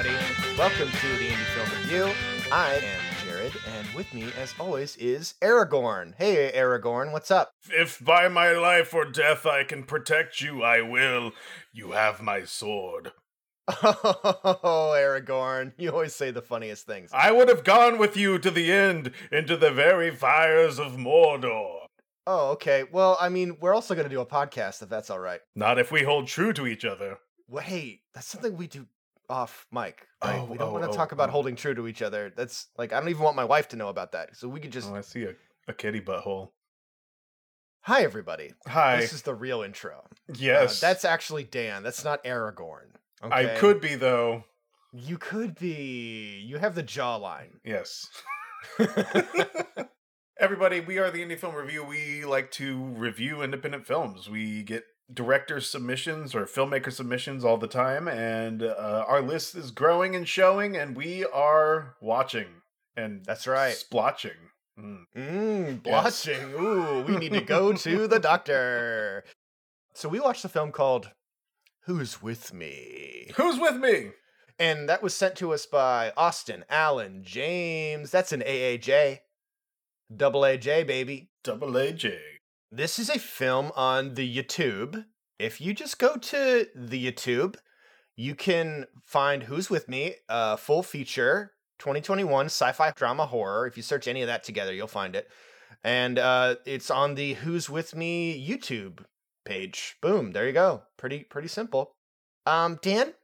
everybody. Welcome to the Indie Film Review. I am Jared, and with me, as always, is Aragorn. Hey, Aragorn, what's up? If by my life or death I can protect you, I will. You have my sword. Oh, Aragorn, you always say the funniest things. I would have gone with you to the end, into the very fires of Mordor. Oh, okay. Well, I mean, we're also going to do a podcast if that's all right. Not if we hold true to each other. Wait, that's something we do off mic. Right? Oh, we don't oh, want to oh, talk about oh. holding true to each other. That's like, I don't even want my wife to know about that. So we could just. Oh, I see a, a kitty butthole. Hi, everybody. Hi. This is the real intro. Uh, yes. that's actually Dan. That's not Aragorn. I could be, though. You could be. You have the jawline. Yes. Everybody, we are the Indie Film Review. We like to review independent films. We get director submissions or filmmaker submissions all the time, and uh, our list is growing and showing, and we are watching and That's right. splotching. Mm. Mmm, Yes. Ooh, we need to go to the doctor. So we watched a film called Who's With Me? Who's with me? And that was sent to us by Austin Allen James. That's an AAJ. Double AJ, baby. Double AJ. This is a film on the YouTube. If you just go to the YouTube, you can find Who's With Me, uh, full feature, 2021 sci-fi drama horror. If you search any of that together, you'll find it. And uh, it's on the Who's With Me YouTube page. Boom, there you go. Pretty pretty simple. Um, Dan,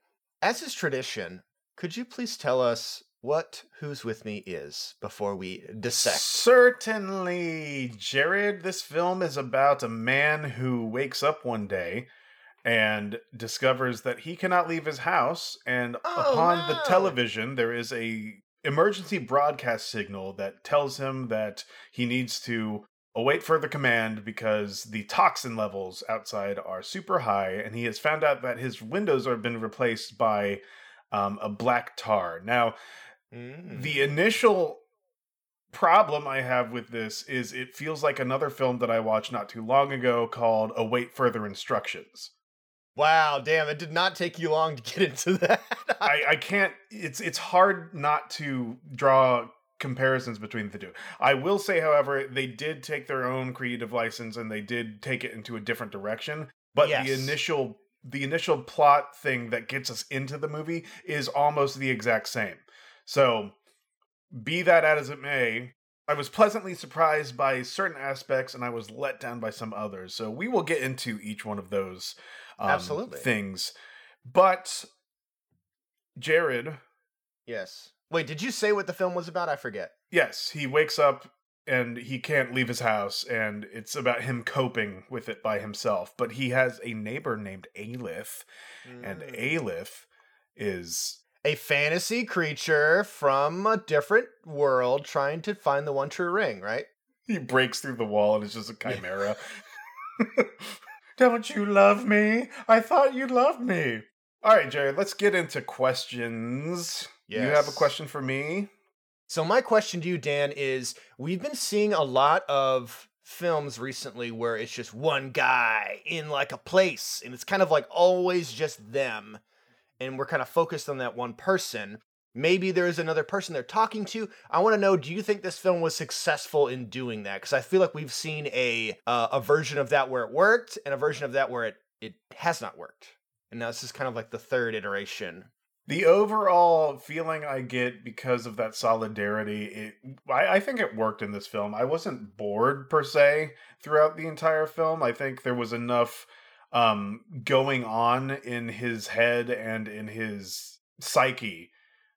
as is tradition, could you please tell us what Who's With Me is before we dissect? Certainly, Jared. This film is about a man who wakes up one day and discovers that he cannot leave his house and Oh, upon the television there is a emergency broadcast signal that tells him that he needs to await further command because the toxin levels outside are super high and he has found out that his windows have been replaced by um, a black tar now Mm. the initial problem I have with this is it feels like another film that I watched not too long ago called Await Further Instructions. Wow, damn, it did not take you long to get into that. I, I can't it's it's hard not to draw comparisons between the two. I will say, however, they did take their own creative license and they did take it into a different direction. But the initial the initial plot thing that gets us into the movie is almost the exact same. So be that as it may, I was pleasantly surprised by certain aspects and I was let down by some others. So we will get into each one of those um, Absolutely. things. But Jared, yes. Wait, did you say what the film was about? I forget. yes, he wakes up and he can't leave his house and it's about him coping with it by himself. But he has a neighbor named and Mm. Alith is a fantasy creature from a different world trying to find the one true ring, right? he breaks through the wall and it's just a chimera. Don't you love me? I thought you loved me. All right, Jared, let's get into questions. You have a question for me? So my question to you, Dan, is we've been seeing a lot of films recently where it's just one guy in like a place and it's kind of like always just them and we're kind of focused on that one person. Maybe there's another person they're talking to. I want to know do you think this film was successful in doing that cuz I feel like we've seen a uh, a version of that where it worked and a version of that where it it has not worked. And now this is kind of like the third iteration. The overall feeling I get because of that solidarity, it, I, I think it worked in this film. I wasn't bored per se throughout the entire film. I think there was enough um, going on in his head and in his psyche,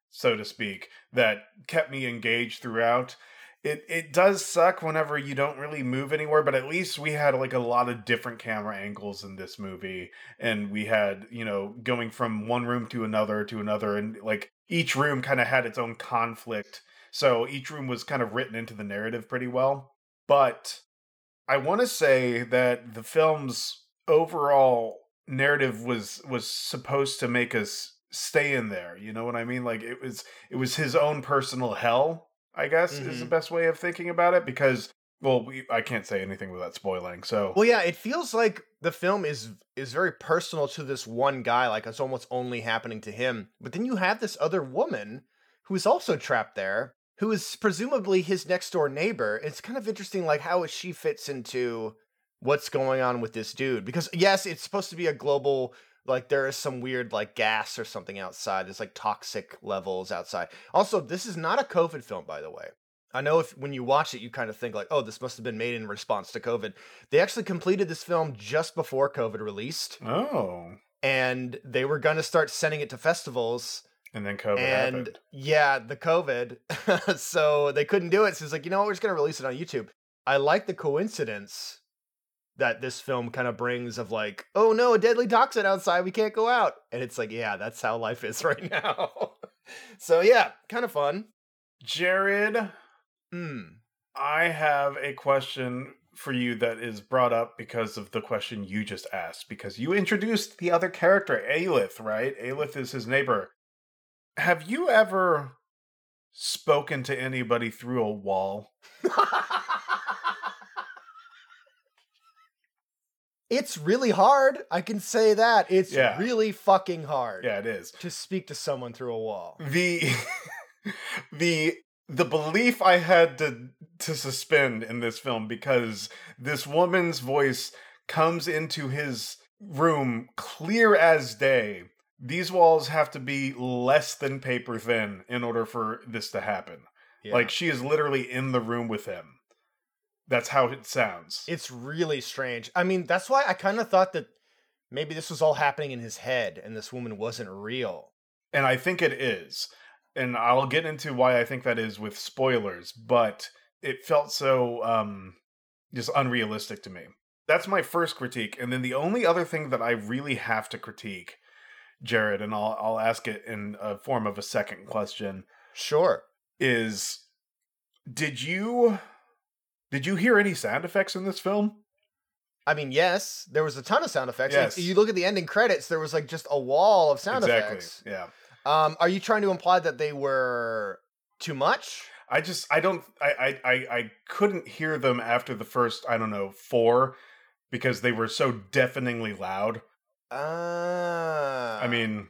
so to speak, that kept me engaged throughout. It it does suck whenever you don't really move anywhere, but at least we had like a lot of different camera angles in this movie and we had you know going from one room to another to another and like each room kind of had its own conflict so each room was kind of written into the narrative pretty well but i want to say that the film's overall narrative was was supposed to make us stay in there you know what i mean like it was it was his own personal hell i guess is the Mhm. best way of thinking about it because well we, i can't say anything without spoiling so Well, yeah, it feels like the film is is very personal to this one guy, like it's almost only happening to him. But then you have this other woman who is also trapped there, who is presumably his next door neighbor. It's kind of interesting, like how she fits into what's going on with this dude. Because yes, it's supposed to be a global like there is some weird like gas or something outside. There's like toxic levels outside. Also, this is not a COVID film, by the way. I know if when you watch it, you kind of think like, oh, this must have been made in response to COVID. They actually completed this film just before COVID released. Oh. And they were going to start sending it to festivals. And then COVID and happened. yeah, the COVID. so they couldn't do it. So it's like, you know what? We're just going to release it on YouTube. I like the coincidence that this film kind of brings of like, oh no, a deadly toxin outside. We can't go out. And it's like, yeah, that's how life is right now. so yeah, kind of fun. Jared, Hmm. I have a question for you that is brought up because of the question you just asked, because you introduced the other character, Aelith, right? Aelith is his neighbor. Have you ever spoken to anybody through a wall? it's really hard. I can say that. It's Yeah. really fucking hard Yeah, it is. to speak to someone through a wall. The the the belief I had to to suspend in this film because this woman's voice comes into his room clear as day. These walls have to be less than paper thin in order for this to happen. Yeah. Like she is literally in the room with him. That's how it sounds. it's really strange. I mean, that's why I kind of thought that maybe this was all happening in his head and this woman wasn't real. and I think it is. And I'll get into why I think that is with spoilers, but it felt so um just unrealistic to me. That's my first critique. And then the only other thing that I really have to critique, Jared, and I'll I'll ask it in a form of a second question, Sure. is did you did you hear any sound effects in this film? I mean, yes, there was a ton of sound effects. Like, Yes. you look at the ending credits, there was like just a wall of sound exactly. effects. Yeah. Um, are you trying to imply that they were too much? I just I don't I, I I I couldn't hear them after the first I don't know four because they were so deafeningly loud. Uh, I mean,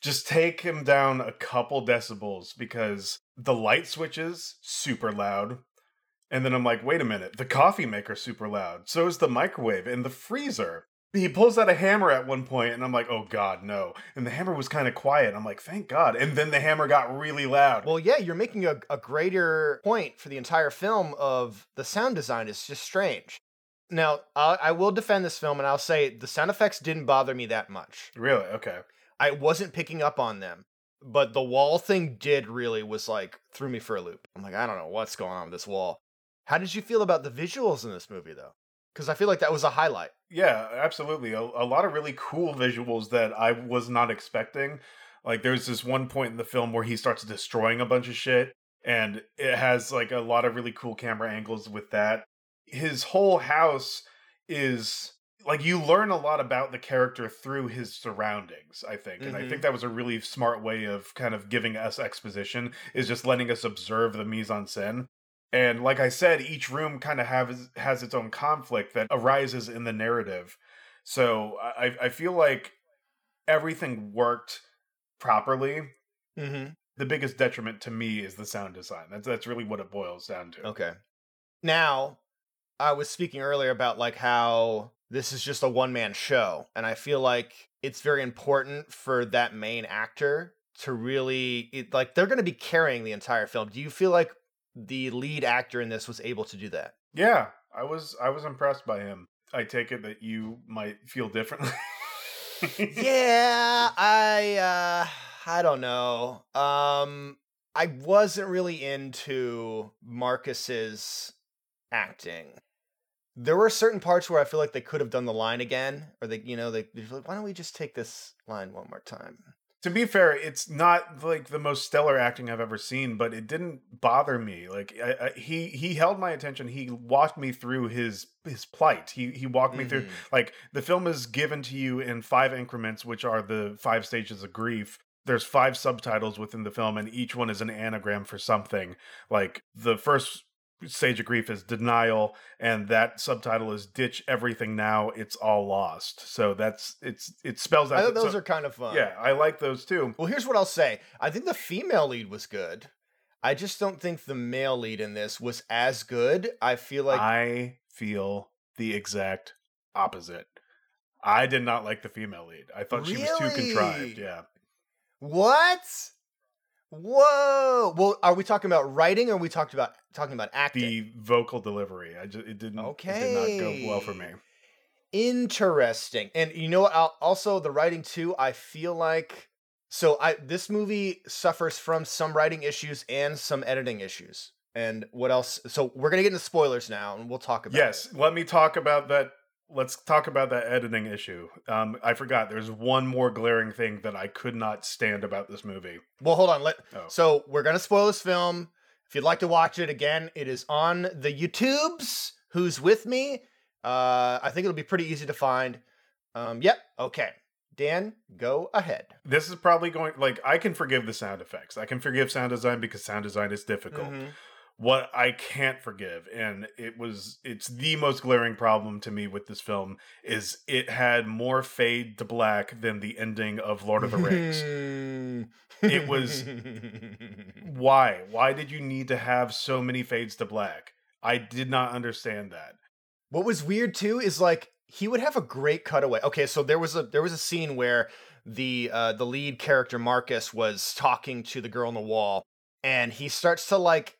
just take him down a couple decibels because the light switches super loud. And then I'm like, wait a minute, the coffee maker's super loud. So is the microwave and the freezer. He pulls out a hammer at one point, and I'm like, oh god, no. And the hammer was kind of quiet. I'm like, thank God. And then the hammer got really loud. Well, yeah, you're making a, a greater point for the entire film of the sound design is just strange. Now, I, I will defend this film and I'll say the sound effects didn't bother me that much. really? Okay. I wasn't picking up on them, but the wall thing did really was like threw me for a loop. I'm like, I don't know what's going on with this wall. How did you feel about the visuals in this movie though? Because I feel like that was a highlight. Yeah, absolutely. A, a lot of really cool visuals that I was not expecting. Like there's this one point in the film where he starts destroying a bunch of shit and it has like a lot of really cool camera angles with that. His whole house is like you learn a lot about the character through his surroundings, I think. And I think mm-hmm. that was a really smart way of kind of giving us exposition is just letting us observe the mise en scène. And like I said, each room kind of has has its own conflict that arises in the narrative. So I I feel like everything worked properly. Mm-hmm. The biggest detriment to me is the sound design. That's that's really what it boils down to. Okay. Now, I was speaking earlier about like how this is just a one man show, and I feel like it's very important for that main actor to really it, like they're going to be carrying the entire film. Do you feel like the lead actor in this was able to do that? Yeah, I was I was impressed by him. I take it that you might feel differently. yeah, I uh I don't know. Um I wasn't really into Marcus's acting. There were certain parts where I feel like they could have done the line again, or they, you know, they, they're like, why don't we just take this line one more time? To be fair, it's not like the most stellar acting I've ever seen, but it didn't bother me. Like I, I, he he held my attention. He walked me through his his plight. He he walked me through Mhm. like the film is given to you in five increments, which are the five stages of grief. There's five subtitles within the film, and each one is an anagram for something. Like the first Stage of Grief is denial, and that subtitle is ditch everything now, it's all lost. So that's it's it spells out. I thought those so- are kind of fun. yeah, I like those too. Well, here's what I'll say. I think the female lead was good. I just don't think the male lead in this was as good. I feel like I feel the exact opposite. I did not like the female lead. I thought she was too contrived. Yeah. what? Whoa! Well, are we talking about writing, or are we talked about talking about acting? The vocal delivery. I just it didn't it did not go well for me. Interesting. And you know what? I'll, also, the writing too. I feel like so. I this movie suffers from some writing issues and some editing issues. And what else? So we're gonna get into spoilers now, and we'll talk about. Yes, it. let me talk about that. Let's talk about that editing issue. Um, I forgot. There's one more glaring thing that I could not stand about this movie. Well, hold on. Let Oh. so we're gonna spoil this film. If you'd like to watch it again, it is on the YouTubes. Who's with me? Uh, I think it'll be pretty easy to find. Um, yep. Okay. Dan, go ahead. This is probably going like I can forgive the sound effects. I can forgive sound design because sound design is difficult. Mhm. What I can't forgive, and it was it's the most glaring problem to me with this film, is it had more fade to black than the ending of Lord of the Rings. It was- Why? Why did you need to have so many fades to black? I did not understand that. What was weird too is like he would have a great cutaway. Okay, so there was a there was a scene where the uh the lead character Marcus was talking to the girl on the wall and he starts to like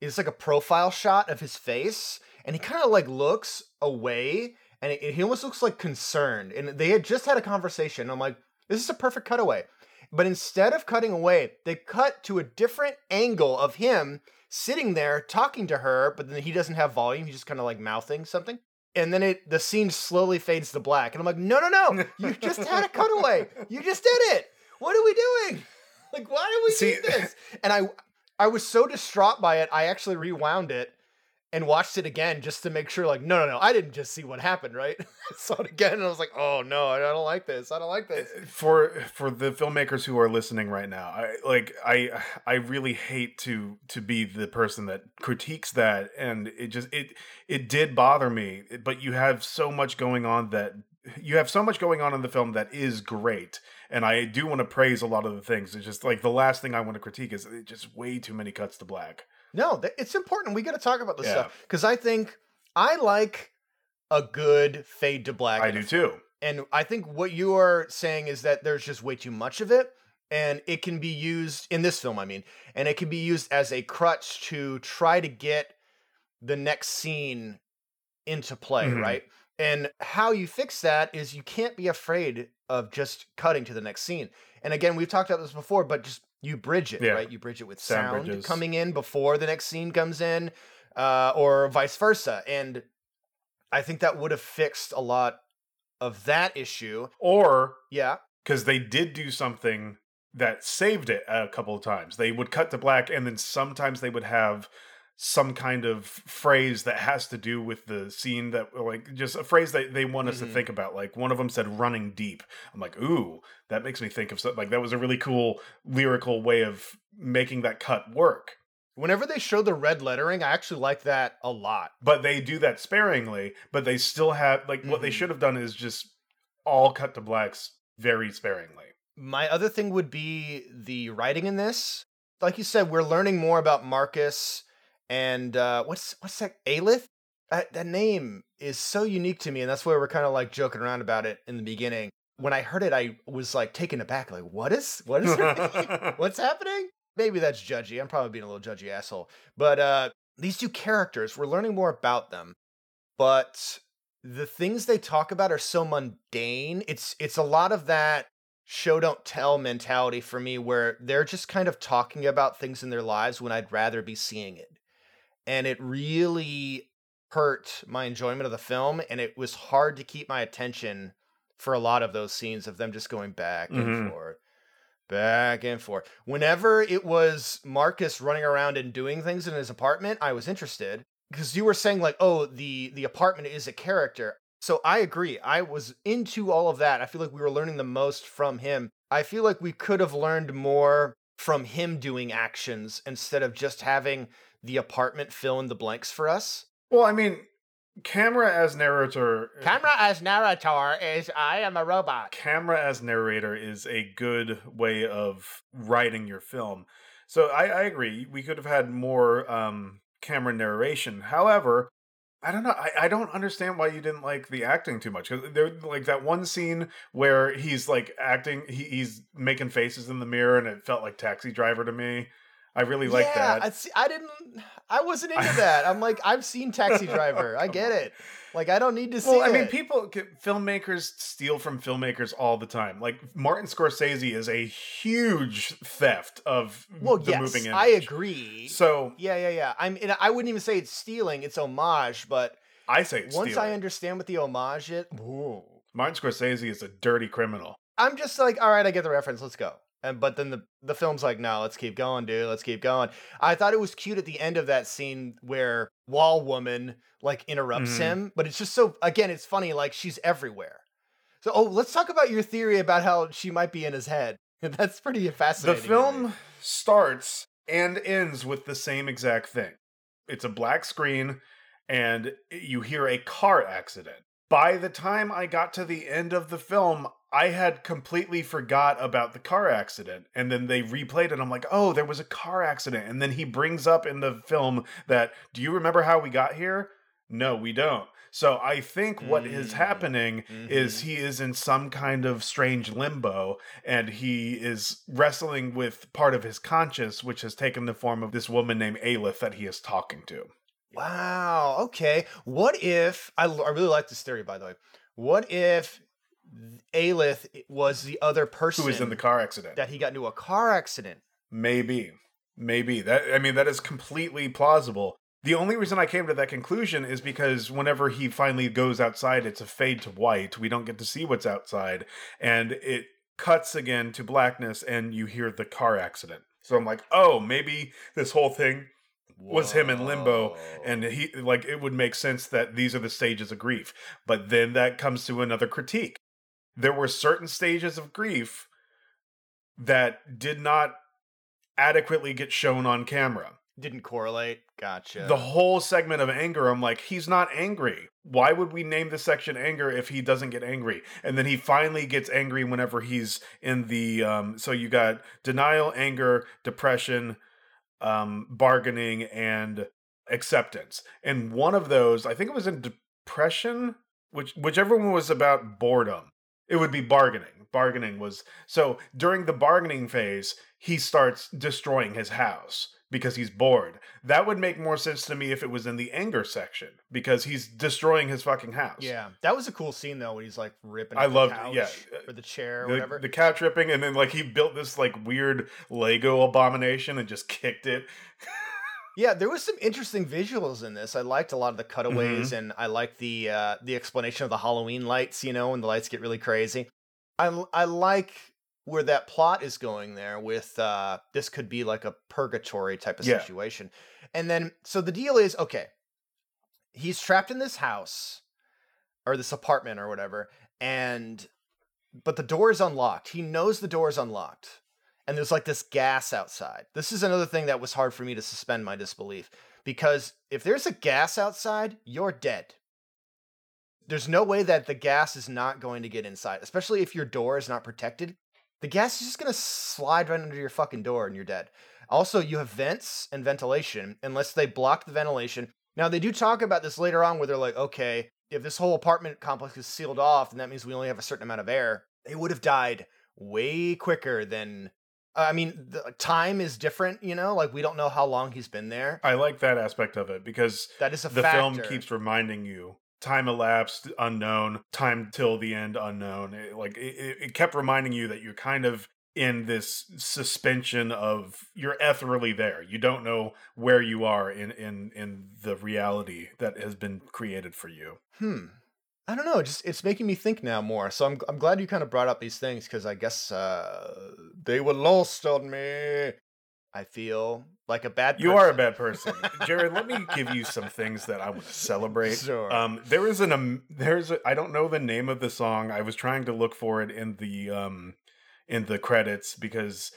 it's like a profile shot of his face and he kind of like looks away and it, he almost looks like concerned and they had just had a conversation. I'm like this is a perfect cutaway. But instead of cutting away, they cut to a different angle of him sitting there talking to her, but then he doesn't have volume. He's just kind of like mouthing something. And then it the scene slowly fades to black. And I'm like, no, no, no. You just had a cutaway. You just did it. What are we doing? Like, why did we See- do this? And I I was so distraught by it, I actually rewound it and watched it again just to make sure, like, no, no, no, I didn't just see what happened, right? I saw it again and I was like, oh no, I don't like this. I don't like this. Uh, for for the filmmakers who are listening right now i like i i really hate to to be the person that critiques that and it just it it did bother me but you have so much going on that you have so much going on in the film that is great and i do want to praise a lot of the things it's just like the last thing i want to critique is it just way too many cuts to black No, it's important. We got to talk about this Yeah. stuff because I think I like a good fade to black. i do too And I think what you are saying is that there's just way too much of it. And it can be used in this film, I mean, and it can be used as a crutch to try to get the next scene into play, Mhm. right? And how you fix that is you can't be afraid of just cutting to the next scene. And again, we've talked about this before, but just you bridge it, Yeah. right? You bridge it with Sound sound, coming in before the next scene comes in, uh, or vice versa. And I think that would have fixed a lot of that issue. or Yeah. because they did do something that saved it a couple of times. They would cut to black, and then sometimes they would have some kind of phrase that has to do with the scene that, like, just a phrase that they want us to Mhm. think about. Like one of them said "running deep." I'm like, ooh, that makes me think of something. Like that was a really cool lyrical way of making that cut work. Whenever they show the red lettering, I actually like that a lot. But they do that sparingly. But they still have like what they Mhm. should have done is just all cut to blacks very sparingly. My other thing would be the writing in this. Like you said, we're learning more about Marcus and uh, what's what's that? Alith. That, that name is so unique to me, and that's why we're kind of like joking around about it in the beginning. When I heard it, I was like taken aback. Like, what is what is? What's happening? Maybe that's judgy. I'm probably being a little judgy asshole. But uh, these two characters, we're learning more about them. But the things they talk about are so mundane. It's it's a lot of that show don't tell mentality for me where they're just kind of talking about things in their lives when I'd rather be seeing it. And it really hurt my enjoyment of the film and it was hard to keep my attention for a lot of those scenes of them just going back and Mhm. forth back and forth. Whenever it was Marcus running around and doing things in his apartment, I was interested because you were saying like, "Oh, the the apartment is a character." So I agree. I was into all of that. I feel like we were learning the most from him. I feel like we could have learned more from him doing actions instead of just having the apartment fill in the blanks for us. Well, I mean, camera as narrator. Camera as narrator is I am a robot. Camera as narrator is a good way of writing your film. So I, I agree. We could have had more um, camera narration. However, I don't know. I, I don't understand why you didn't like the acting too much. There, like that one scene where he's like acting, he, he's making faces in the mirror, and it felt like Taxi Driver to me. I really like yeah, that. I, see, I didn't. I wasn't into that. I'm like, I've seen Taxi Driver. I get it. Like, I don't need to see. Well, I mean, it. people, filmmakers steal from filmmakers all the time. Like Martin Scorsese is a huge theft of Well, the yes, moving image. I agree. So yeah, yeah, yeah. I'm. And I wouldn't even say it's stealing. It's homage. But I say it's once I understand what the homage is, Martin Scorsese is a dirty criminal. I'm just like, all right, I get the reference. Let's go. And but then the the film's like, no, let's keep going, dude. Let's keep going. I thought it was cute at the end of that scene where Wall Woman like interrupts Mhm. him, but it's just so again, it's funny. Like she's everywhere. So oh, let's talk about your theory about how she might be in his head. That's pretty fascinating. The film starts and ends with the same exact thing. It's a black screen and you hear a car accident. By the time I got to the end of the film, I had completely forgot about the car accident. And then they replayed it. I'm like, oh, there was a car accident. And then he brings up in the film that, do you remember how we got here? No, we don't. So I think what is Mm. happening is Mhm. he is in some kind of strange limbo and he is wrestling with part of his conscience, which has taken the form of this woman named Aelith that he is talking to. Wow. Okay. What if I, I really like this theory, by the way. What if Aelith was the other person who was in the car accident? that he got into a car accident? Maybe. Maybe. That I mean that is completely plausible. The only reason I came to that conclusion is because whenever he finally goes outside, it's a fade to white. We don't get to see what's outside. And it cuts again to blackness and you hear the car accident. So I'm like, oh, maybe this whole thing was him in limbo and he like it would make sense that these are the stages of grief but then that comes to another critique there were certain stages of grief that did not adequately get shown on camera. Didn't correlate. Gotcha. the whole segment of anger i'm like he's not angry. Why would we name the section anger if he doesn't get angry? And then he finally gets angry whenever he's in the um so you got denial anger depression um bargaining and acceptance. And one of those i think it was in depression which whichever one was about boredom it would be bargaining bargaining was so during the bargaining phase he starts destroying his house because he's bored that would make more sense to me if it was in the anger section because he's destroying his fucking house yeah, that was a cool scene though when he's like ripping. I loved couch yeah. or the chair or the, whatever. the couch ripping and then like he built this like weird lego abomination and just kicked it Yeah, there was some interesting visuals in this. I liked a lot of the cutaways, Mm-hmm. and I liked the uh, the explanation of the Halloween lights. You know, when the lights get really crazy. I I like where that plot is going there. With uh, this could be like a purgatory type of Yeah. situation, and then so the deal is okay. He's trapped in this house or this apartment or whatever, and but the door is unlocked. He knows the door is unlocked and there's like this gas outside. This is another thing that was hard for me to suspend my disbelief because if there's a gas outside, you're dead. There's no way that the gas is not going to get inside, especially if your door is not protected. The gas is just going to slide right under your fucking door and you're dead. Also, you have vents and ventilation, unless they block the ventilation. Now, they do talk about this later on where they're like, okay, if this whole apartment complex is sealed off, then that means we only have a certain amount of air. They would have died way quicker than I mean, the time is different, you know. Like we don't know how long he's been there. i like that aspect of it because That is a the factor. film keeps reminding you time elapsed unknown time till the end unknown it, like it, it it kept reminding you that you're kind of in this suspension of you're ethereally there you don't know where you are in in in the reality that has been created for you Hmm. I don't know. Just it's making me think now more. So I'm I'm glad you kind of brought up these things because I guess uh, they were lost on me. I feel like a bad. you are a bad person jared let me give you some things that i want to celebrate Sure. um there is an um, there's a, i don't know the name of the song i was trying to look for it in the um in the credits because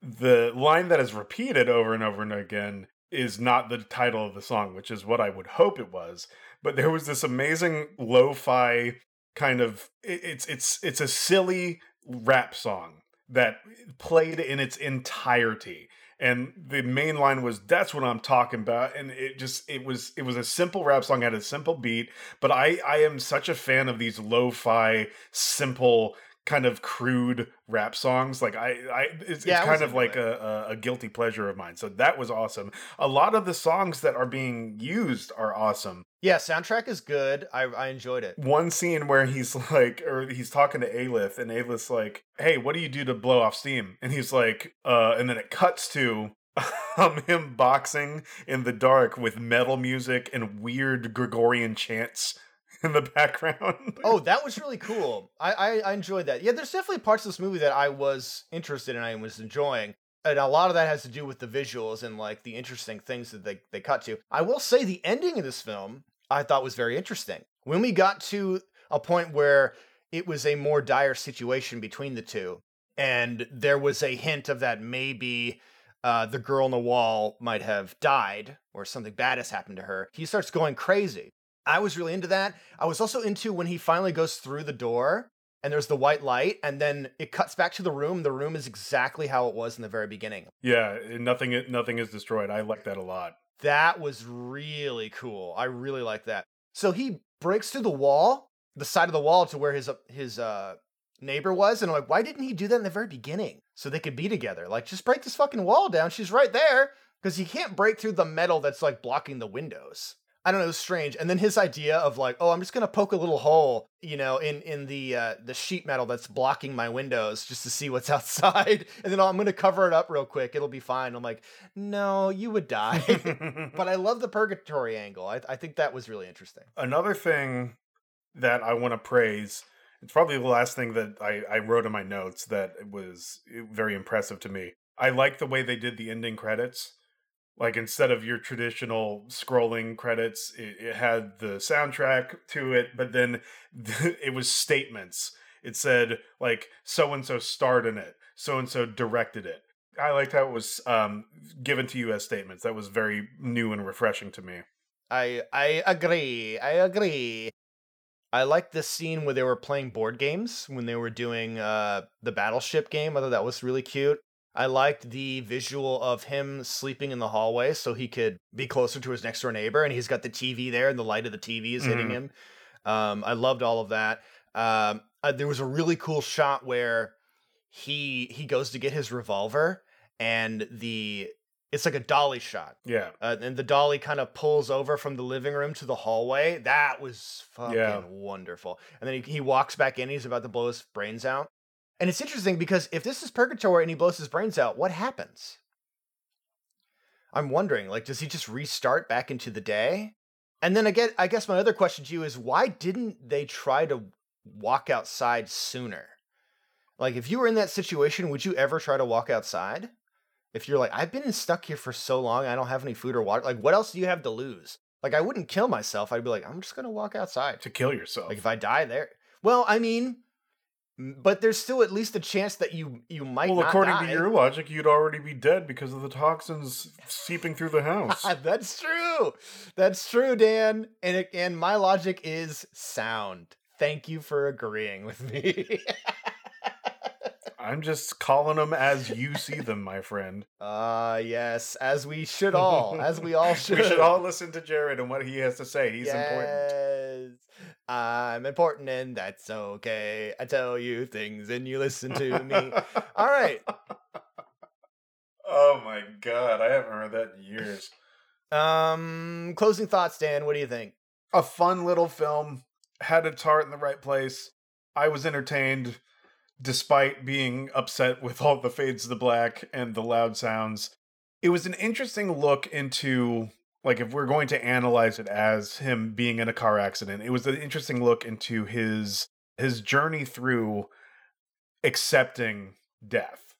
the line that is repeated over and over and again is not the title of the song, which is what I would hope it was. But there was this amazing lo-fi kind of it's it's it's a silly rap song that played in its entirety and the main line was that's what i'm talking about and it just it was it was a simple rap song had a simple beat but i i am such a fan of these lo-fi simple kind of crude rap songs like i i it's, Yeah, it's kind of like a, a guilty pleasure of mine so that was awesome a lot of the songs that are being used are awesome Yeah, soundtrack is good. I I enjoyed it. one scene where he's like, or he's talking to Alith, and Alith's like, "Hey, what do you do to blow off steam?" And he's like, "Uh," and then it cuts to um him boxing in the dark with metal music and weird Gregorian chants in the background. Oh, that was really cool. I, I I enjoyed that. Yeah, there's definitely parts of this movie that I was interested in. I was enjoying. And a lot of that has to do with the visuals and like the interesting things that they, they cut to. I will say the ending of this film I thought was very interesting. When we got to a point where it was a more dire situation between the two, and there was a hint of that maybe uh, the girl on the wall might have died or something bad has happened to her, he starts going crazy. I was really into that. I was also into when he finally goes through the door and there's the white light, and then it cuts back to the room. The room is exactly how it was in the very beginning. yeah, nothing nothing is destroyed. I like that a lot. That was really cool. I really like that. So he breaks through the wall, the side of the wall to where his uh, his uh neighbor was, and I'm like, why didn't he do that in the very beginning so they could be together? Like, just break this fucking wall down. She's right there because he can't break through the metal that's like blocking the windows. I don't know, it was strange. And then his idea of like, oh, I'm just gonna poke a little hole, you know, in in the uh, the sheet metal that's blocking my windows just to see what's outside, and then I'm gonna cover it up real quick. It'll be fine. I'm like, no, you would die. but I love the purgatory angle. I, I think that was really interesting. Another thing that I want to praise, it's probably the last thing that I, I wrote in my notes that was very impressive to me. I like the way they did the ending credits. Like instead of your traditional scrolling credits, it, it had the soundtrack to it, but then it was statements. It said like so and so starred in it, so and so directed it. I liked how it was um, given to you as statements. That was very new and refreshing to me. I I agree. I agree. I liked this scene where they were playing board games when they were doing uh the battleship game. I thought that was really cute. I liked the visual of him sleeping in the hallway so he could be closer to his next door neighbor, and he's got the TV there, and the light of the TV is hitting Mhm. him. Um, I loved all of that. Um, uh, there was a really cool shot where he he goes to get his revolver, and the it's like a dolly shot. Yeah. Uh, and the dolly kind of pulls over from the living room to the hallway. That was fucking Yeah. wonderful. And then he, he walks back in. He's about to blow his brains out. And it's interesting because if this is purgatory and he blows his brains out, what happens? I'm wondering, like, does he just restart back into the day? And then again, I guess my other question to you is why didn't they try to walk outside sooner? Like, if you were in that situation, would you ever try to walk outside? If you're like, I've been stuck here for so long, I don't have any food or water. Like, what else do you have to lose? Like, I wouldn't kill myself. I'd be like, I'm just gonna walk outside. To kill yourself. Like, if I die there, well, I mean, but there's still at least a chance that you you might. well, not according die. to your logic, you'd already be dead because of the toxins seeping through the house. That's true. That's true, Dan. And it, and my logic is sound. Thank you for agreeing with me. I'm just calling them as you see them, my friend. Ah, yes, as we should all, as we all should. We should all listen to Jared and what he has to say. He's important. I'm important and that's okay. I tell you things and you listen to me. all right. Oh my god, I haven't heard that in years. Um closing thoughts, Dan. What do you think? A fun little film, had its heart in the right place. I was entertained despite being upset with all the fades to the black and the loud sounds. It was an interesting look into like if we're going to analyze it as him being in a car accident, it was an interesting look into his his journey through accepting death.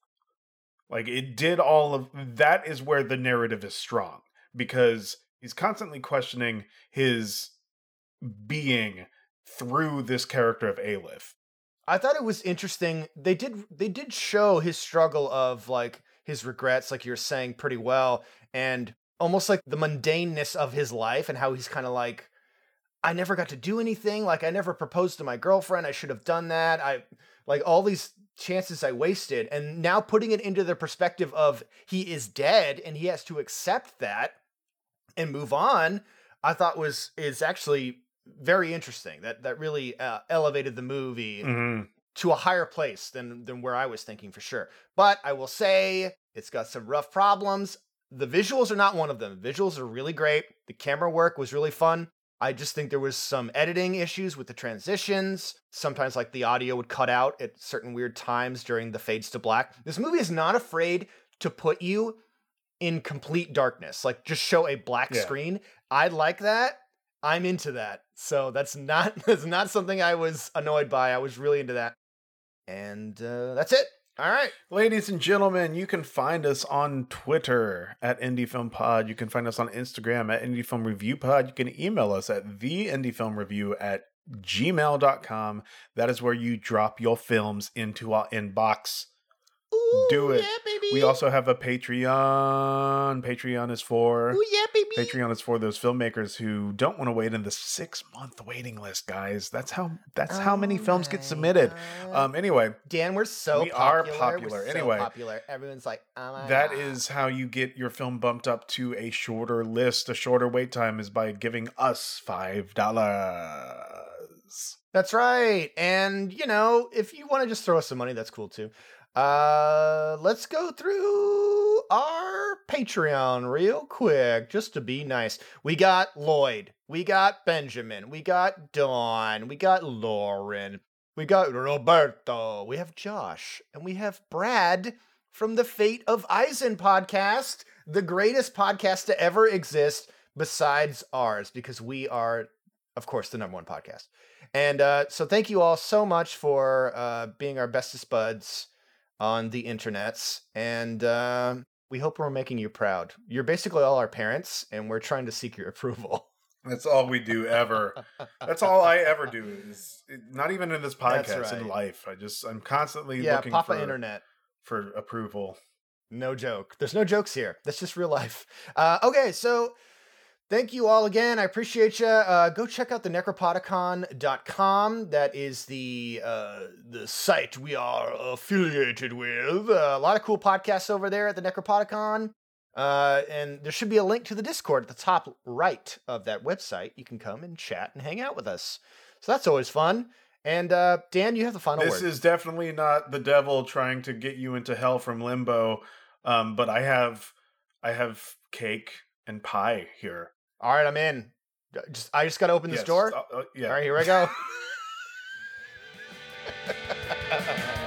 Like it did all of that is where the narrative is strong because he's constantly questioning his being through this character of Alith. I thought it was interesting. They did they did show his struggle of like his regrets, like you're saying pretty well. And almost like the mundaneness of his life and how he's kind of like I never got to do anything. Like I never proposed to my girlfriend. I should have done that. I like all these chances I wasted. And now putting it into the perspective of he is dead and he has to accept that and move on, I thought was is actually very interesting. That that really uh, elevated the movie hmm to a higher place than than where I was thinking for sure. But I will say it's got some rough problems. The visuals are not one of them. Visuals are really great. The camera work was really fun. I just think there was some editing issues with the transitions. Sometimes like the audio would cut out at certain weird times during the fades to black. This movie is not afraid to put you in complete darkness. Like just show a black Yeah. screen. I like that. I'm into that. So that's not that's not something I was annoyed by. I was really into that. And uh, that's it. All right. Ladies and gentlemen, you can find us on Twitter at Indie Film Pod. You can find us on Instagram at Indie Film Review Pod. You can email us at the Indie Film Review at gmail.com. That is where you drop your films into our inbox. Do it. Yeah. We also have a Patreon. Patreon is for Ooh, yeah, baby. Patreon is for those filmmakers who don't want to wait in the six month waiting list, guys. That's how that's how many Oh films get submitted. God. Um anyway, Dan, we're so we are popular. popular. We're so Anyway, popular. Everyone's like, oh That is how you get your film bumped up to a shorter list. A shorter wait time is by giving us five dollars. That's right. And you know, if you want to just throw us some money, that's cool too. Uh let's go through our Patreon real quick just to be nice. We got Lloyd, we got Benjamin, we got Dawn, we got Lauren, we got Roberto, we have Josh, and we have Brad from the Fate of Eisen podcast, the greatest podcast to ever exist besides ours because we are of course the number one podcast. And uh, so thank you all so much for uh, being our bestest buds on the internets. And uh, we hope we're making you proud. You're basically all our parents, and we're trying to seek your approval. That's all we do ever. That's all I ever do is not even in this podcast in life. I just I'm constantly yeah, looking Papa for Internet. for approval. No joke. There's no jokes here. That's just real life. Uh, okay, so thank you all again. I appreciate you. Uh, go check out the necropodicon.com. That is the uh, the site we are affiliated with. Uh, a lot of cool podcasts over there at the Necropodicon. Uh, and there should be a link to the Discord at the top right of that website. You can come and chat and hang out with us. So that's always fun. And uh, Dan, you have the final This word. is definitely not the devil trying to get you into hell from limbo. Um, but I have I have cake and pie here. All right, I'm in. Just I just got to open this Yes, door. uh, uh, yeah. All right, here I go.